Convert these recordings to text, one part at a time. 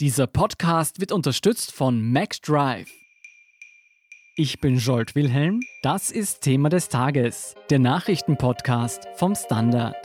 Dieser Podcast wird unterstützt von MacDrive. Ich bin Jolt Wilhelm, das ist Thema des Tages, der Nachrichtenpodcast vom Standard.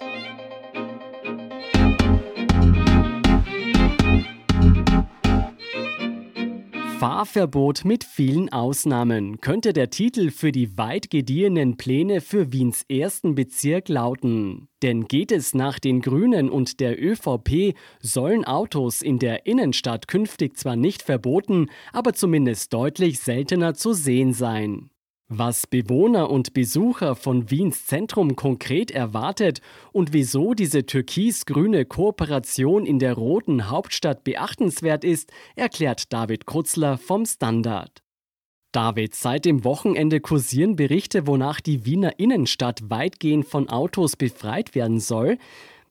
Fahrverbot mit vielen Ausnahmen könnte der Titel für die weit gediehenen Pläne für Wiens ersten Bezirk lauten. Denn geht es nach den Grünen und der ÖVP, sollen Autos in der Innenstadt künftig zwar nicht verboten, aber zumindest deutlich seltener zu sehen sein. Was Bewohner und Besucher von Wiens Zentrum konkret erwartet und wieso diese türkis-grüne Kooperation in der roten Hauptstadt beachtenswert ist, erklärt David Krutzler vom Standard. David, seit dem Wochenende kursieren Berichte, wonach die Wiener Innenstadt weitgehend von Autos befreit werden soll.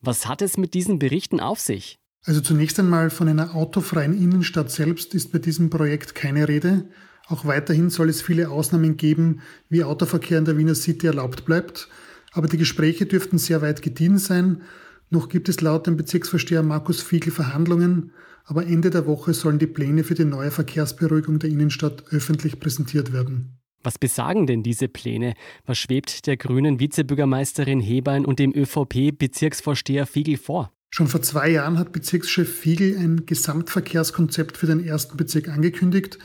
Was hat es mit diesen Berichten auf sich? Also zunächst einmal von einer autofreien Innenstadt selbst ist bei diesem Projekt keine Rede. Auch weiterhin soll es viele Ausnahmen geben, wie Autoverkehr in der Wiener City erlaubt bleibt. Aber die Gespräche dürften sehr weit gediehen sein. Noch gibt es laut dem Bezirksvorsteher Markus Fiegel Verhandlungen, aber Ende der Woche sollen die Pläne für die neue Verkehrsberuhigung der Innenstadt öffentlich präsentiert werden. Was besagen denn diese Pläne? Was schwebt der grünen Vizebürgermeisterin Hebein und dem ÖVP-Bezirksvorsteher Fiegel vor? Schon vor zwei Jahren hat Bezirkschef Fiegel ein Gesamtverkehrskonzept für den ersten Bezirk angekündigt.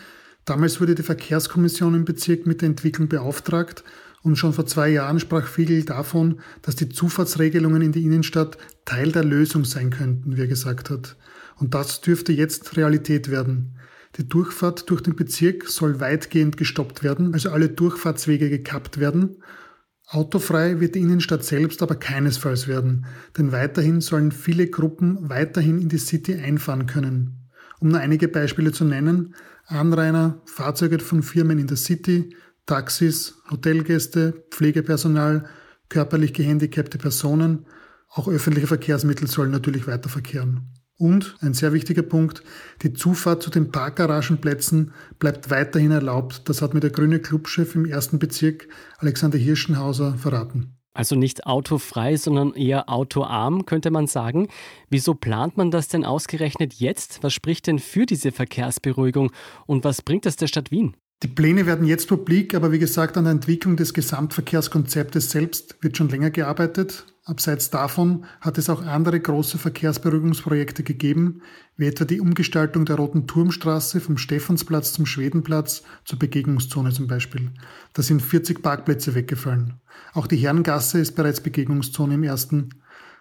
Damals wurde die Verkehrskommission im Bezirk mit der Entwicklung beauftragt und schon vor zwei Jahren sprach Fiegel davon, dass die Zufahrtsregelungen in die Innenstadt Teil der Lösung sein könnten, wie er gesagt hat. Und das dürfte jetzt Realität werden. Die Durchfahrt durch den Bezirk soll weitgehend gestoppt werden, also alle Durchfahrtswege gekappt werden. Autofrei wird die Innenstadt selbst aber keinesfalls werden, denn weiterhin sollen viele Gruppen weiterhin in die City einfahren können. Um nur einige Beispiele zu nennen, Anrainer, Fahrzeuge von Firmen in der City, Taxis, Hotelgäste, Pflegepersonal, körperlich gehandicapte Personen, auch öffentliche Verkehrsmittel sollen natürlich weiter verkehren. Und ein sehr wichtiger Punkt, die Zufahrt zu den Parkgaragenplätzen bleibt weiterhin erlaubt. Das hat mir der grüne Clubchef im ersten Bezirk Alexander Hirschenhauser verraten. Also nicht autofrei, sondern eher autoarm, könnte man sagen. Wieso plant man das denn ausgerechnet jetzt? Was spricht denn für diese Verkehrsberuhigung und was bringt das der Stadt Wien? Die Pläne werden jetzt publik, aber wie gesagt, an der Entwicklung des Gesamtverkehrskonzeptes selbst wird schon länger gearbeitet. Abseits davon hat es auch andere große Verkehrsberuhigungsprojekte gegeben, wie etwa die Umgestaltung der Roten Turmstraße vom Stephansplatz zum Schwedenplatz zur Begegnungszone zum Beispiel. Da sind 40 Parkplätze weggefallen. Auch die Herrengasse ist bereits Begegnungszone im ersten.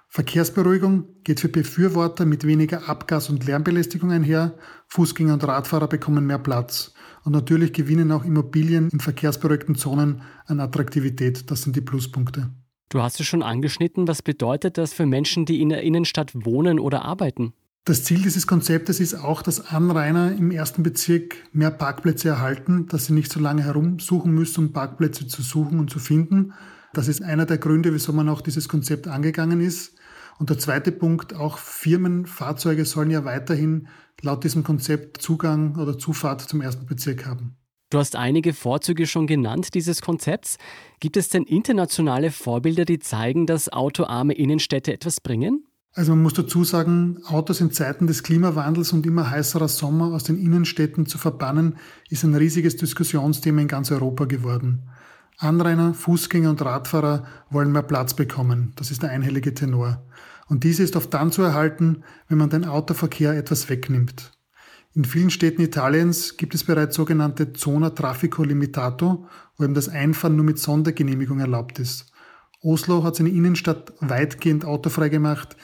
Verkehrsberuhigung geht für Befürworter mit weniger Abgas- und Lärmbelästigung einher. Fußgänger und Radfahrer bekommen mehr Platz. Und natürlich gewinnen auch Immobilien in verkehrsberuhigten Zonen an Attraktivität. Das sind die Pluspunkte. Du hast es schon angeschnitten. Was bedeutet das für Menschen, die in der Innenstadt wohnen oder arbeiten? Das Ziel dieses Konzeptes ist auch, dass Anrainer im ersten Bezirk mehr Parkplätze erhalten, dass sie nicht so lange herumsuchen müssen, um Parkplätze zu suchen und zu finden. Das ist einer der Gründe, wieso man auch dieses Konzept angegangen ist. Und der zweite Punkt, auch Firmenfahrzeuge sollen ja weiterhin laut diesem Konzept Zugang oder Zufahrt zum ersten Bezirk haben. Du hast einige Vorzüge schon genannt dieses Konzepts. Gibt es denn internationale Vorbilder, die zeigen, dass autoarme Innenstädte etwas bringen? Also man muss dazu sagen, Autos in Zeiten des Klimawandels und immer heißerer Sommer aus den Innenstädten zu verbannen, ist ein riesiges Diskussionsthema in ganz Europa geworden. Anrainer, Fußgänger und Radfahrer wollen mehr Platz bekommen. Das ist der einhellige Tenor. Und diese ist oft dann zu erhalten, wenn man den Autoverkehr etwas wegnimmt. In vielen Städten Italiens gibt es bereits sogenannte Zona Traffico Limitato, wo eben das Einfahren nur mit Sondergenehmigung erlaubt ist. Oslo hat seine Innenstadt weitgehend autofrei gemacht.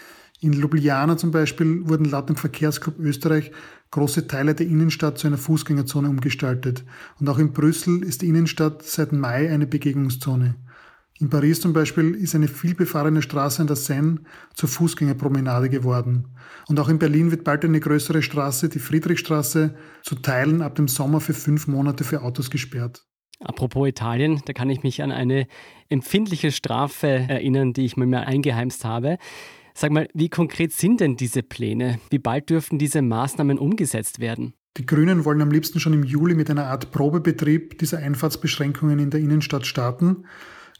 In Ljubljana zum Beispiel wurden laut dem Verkehrsclub Österreich große Teile der Innenstadt zu einer Fußgängerzone umgestaltet. Und auch in Brüssel ist die Innenstadt seit Mai eine Begegnungszone. In Paris zum Beispiel ist eine vielbefahrene Straße an der Seine zur Fußgängerpromenade geworden. Und auch in Berlin wird bald eine größere Straße, die Friedrichstraße, zu Teilen ab dem Sommer für fünf Monate für Autos gesperrt. Apropos Italien, da kann ich mich an eine empfindliche Strafe erinnern, die ich mir mal eingeheimst habe. Sag mal, wie konkret sind denn diese Pläne? Wie bald dürfen diese Maßnahmen umgesetzt werden? Die Grünen wollen am liebsten schon im Juli mit einer Art Probebetrieb dieser Einfahrtsbeschränkungen in der Innenstadt starten.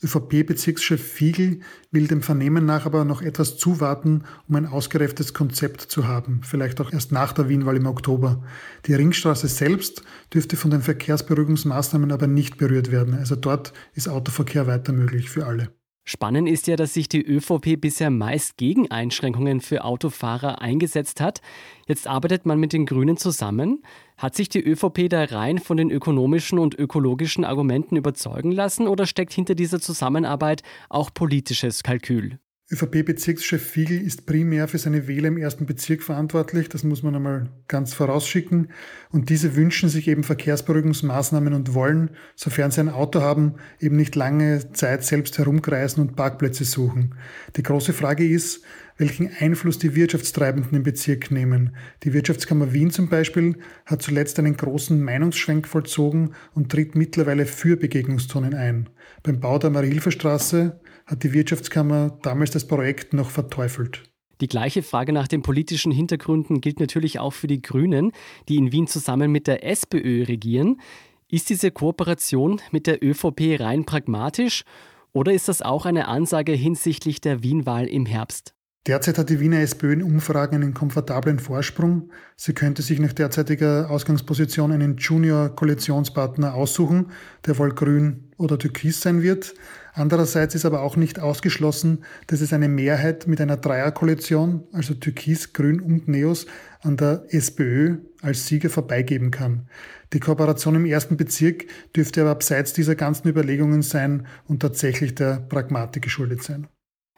ÖVP-Bezirkschef Fiegel will dem Vernehmen nach aber noch etwas zuwarten, um ein ausgereiftes Konzept zu haben, vielleicht auch erst nach der Wienwahl im Oktober. Die Ringstraße selbst dürfte von den Verkehrsberuhigungsmaßnahmen aber nicht berührt werden, also dort ist Autoverkehr weiter möglich für alle. Spannend ist ja, dass sich die ÖVP bisher meist gegen Einschränkungen für Autofahrer eingesetzt hat. Jetzt arbeitet man mit den Grünen zusammen. Hat sich die ÖVP da rein von den ökonomischen und ökologischen Argumenten überzeugen lassen oder steckt hinter dieser Zusammenarbeit auch politisches Kalkül? ÖVP-Bezirkschef Fiegel ist primär für seine Wähler im ersten Bezirk verantwortlich. Das muss man einmal ganz vorausschicken. Und diese wünschen sich eben Verkehrsberuhigungsmaßnahmen und wollen, sofern sie ein Auto haben, eben nicht lange Zeit selbst herumkreisen und Parkplätze suchen. Die große Frage ist, welchen Einfluss die Wirtschaftstreibenden im Bezirk nehmen. Die Wirtschaftskammer Wien zum Beispiel hat zuletzt einen großen Meinungsschwenk vollzogen und tritt mittlerweile für Begegnungszonen ein. Beim Bau der Marie-Hilfer-Straße hat die Wirtschaftskammer damals das Projekt noch verteufelt. Die gleiche Frage nach den politischen Hintergründen gilt natürlich auch für die Grünen, die in Wien zusammen mit der SPÖ regieren. Ist diese Kooperation mit der ÖVP rein pragmatisch oder ist das auch eine Ansage hinsichtlich der Wienwahl im Herbst? Derzeit hat die Wiener SPÖ in Umfragen einen komfortablen Vorsprung. Sie könnte sich nach derzeitiger Ausgangsposition einen Junior-Koalitionspartner aussuchen, der wohl grün oder türkis sein wird. Andererseits ist aber auch nicht ausgeschlossen, dass es eine Mehrheit mit einer Dreierkoalition, also Türkis, Grün und Neos, an der SPÖ als Sieger vorbeigeben kann. Die Kooperation im ersten Bezirk dürfte aber abseits dieser ganzen Überlegungen sein und tatsächlich der Pragmatik geschuldet sein.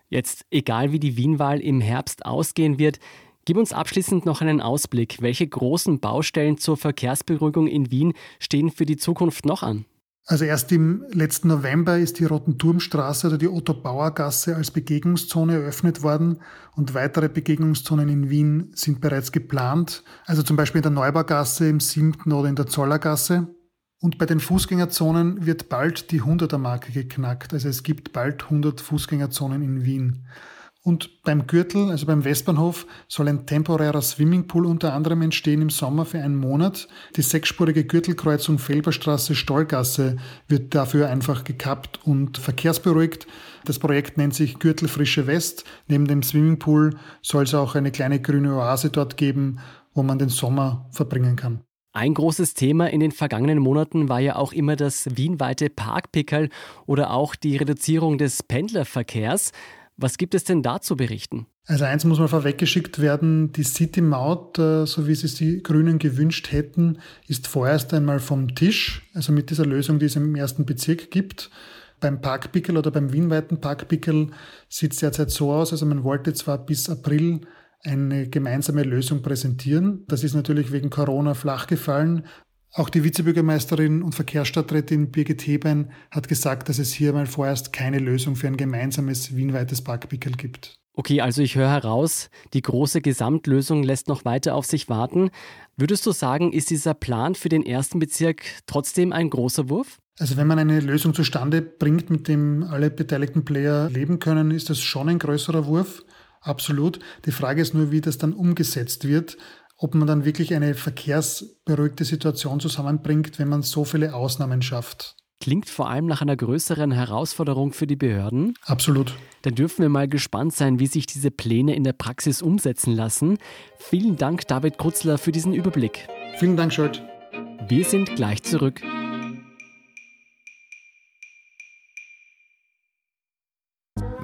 Jetzt, egal wie die Wienwahl im Herbst ausgehen wird, gib uns abschließend noch einen Ausblick. Welche großen Baustellen zur Verkehrsberuhigung in Wien stehen für die Zukunft noch an? Also erst im letzten November ist die Rotenturmstraße oder die Otto-Bauer-Gasse als Begegnungszone eröffnet worden und weitere Begegnungszonen in Wien sind bereits geplant. Also zum Beispiel in der Neubaugasse, im Siebten oder in der Zollergasse. Und bei den Fußgängerzonen wird bald die 100er-Marke geknackt. Also es gibt bald 100 Fußgängerzonen in Wien. Und beim Gürtel, also beim Westbahnhof, soll ein temporärer Swimmingpool unter anderem entstehen im Sommer für einen Monat. Die sechsspurige Gürtelkreuzung Felberstraße-Stollgasse wird dafür einfach gekappt und verkehrsberuhigt. Das Projekt nennt sich Gürtelfrische West. Neben dem Swimmingpool soll es auch eine kleine grüne Oase dort geben, wo man den Sommer verbringen kann. Ein großes Thema in den vergangenen Monaten war ja auch immer das wienweite Parkpickerl oder auch die Reduzierung des Pendlerverkehrs. Was gibt es denn da zu berichten? Also eins muss mal vorweggeschickt werden, die City-Maut, äh, so wie sie es die Grünen gewünscht hätten, ist vorerst einmal vom Tisch, also mit dieser Lösung, die es im ersten Bezirk gibt. Beim Parkpickel oder beim wienweiten Parkpickel sieht es derzeit so aus, also man wollte zwar bis April eine gemeinsame Lösung präsentieren. Das ist natürlich wegen Corona flach gefallen, auch die Vizebürgermeisterin und Verkehrsstadträtin Birgit Hebein hat gesagt, dass es hier mal vorerst keine Lösung für ein gemeinsames wienweites Parkpickel gibt. Okay, also ich höre heraus, die große Gesamtlösung lässt noch weiter auf sich warten. Würdest du sagen, ist dieser Plan für den ersten Bezirk trotzdem ein großer Wurf? Also wenn man eine Lösung zustande bringt, mit dem alle beteiligten Player leben können, ist das schon ein größerer Wurf. Absolut. Die Frage ist nur, wie das dann umgesetzt wird ob man dann wirklich eine verkehrsberuhigte Situation zusammenbringt, wenn man so viele Ausnahmen schafft. Klingt vor allem nach einer größeren Herausforderung für die Behörden. Absolut. Dann dürfen wir mal gespannt sein, wie sich diese Pläne in der Praxis umsetzen lassen. Vielen Dank, David Krutzler, für diesen Überblick. Vielen Dank, Scholt. Wir sind gleich zurück.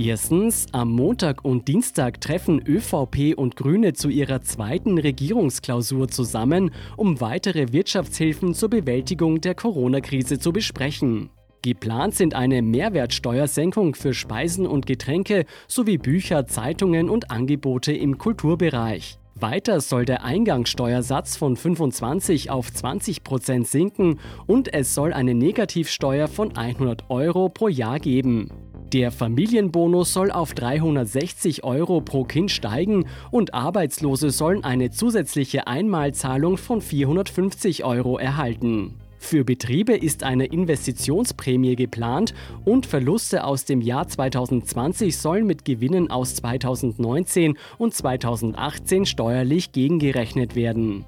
Erstens, am Montag und Dienstag treffen ÖVP und Grüne zu ihrer zweiten Regierungsklausur zusammen, um weitere Wirtschaftshilfen zur Bewältigung der Corona-Krise zu besprechen. Geplant sind eine Mehrwertsteuersenkung für Speisen und Getränke sowie Bücher, Zeitungen und Angebote im Kulturbereich. Weiter soll der Eingangssteuersatz von 25 auf 20 Prozent sinken und es soll eine Negativsteuer von 100 Euro pro Jahr geben. Der Familienbonus soll auf 360 Euro pro Kind steigen und Arbeitslose sollen eine zusätzliche Einmalzahlung von 450 Euro erhalten. Für Betriebe ist eine Investitionsprämie geplant und Verluste aus dem Jahr 2020 sollen mit Gewinnen aus 2019 und 2018 steuerlich gegengerechnet werden.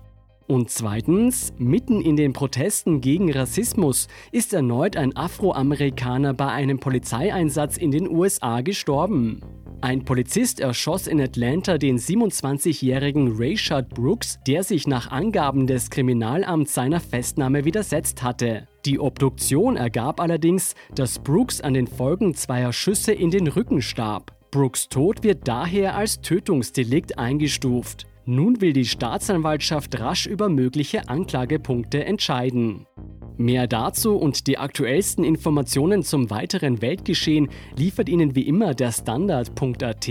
Und zweitens, mitten in den Protesten gegen Rassismus ist erneut ein Afroamerikaner bei einem Polizeieinsatz in den USA gestorben. Ein Polizist erschoss in Atlanta den 27-jährigen Rayshard Brooks, der sich nach Angaben des Kriminalamts seiner Festnahme widersetzt hatte. Die Obduktion ergab allerdings, dass Brooks an den Folgen zweier Schüsse in den Rücken starb. Brooks Tod wird daher als Tötungsdelikt eingestuft. Nun will die Staatsanwaltschaft rasch über mögliche Anklagepunkte entscheiden. Mehr dazu und die aktuellsten Informationen zum weiteren Weltgeschehen liefert Ihnen wie immer der Standard.at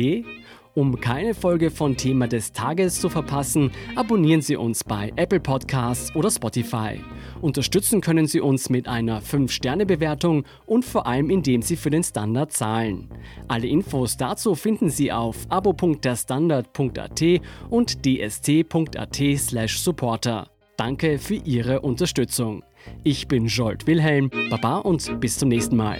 um keine Folge von Thema des Tages zu verpassen, abonnieren Sie uns bei Apple Podcasts oder Spotify. Unterstützen können Sie uns mit einer 5-Sterne-Bewertung und vor allem indem Sie für den Standard zahlen. Alle Infos dazu finden Sie auf abo.derstandard.at und dst.at/supporter. Danke für Ihre Unterstützung. Ich bin Jolt Wilhelm, Baba und bis zum nächsten Mal.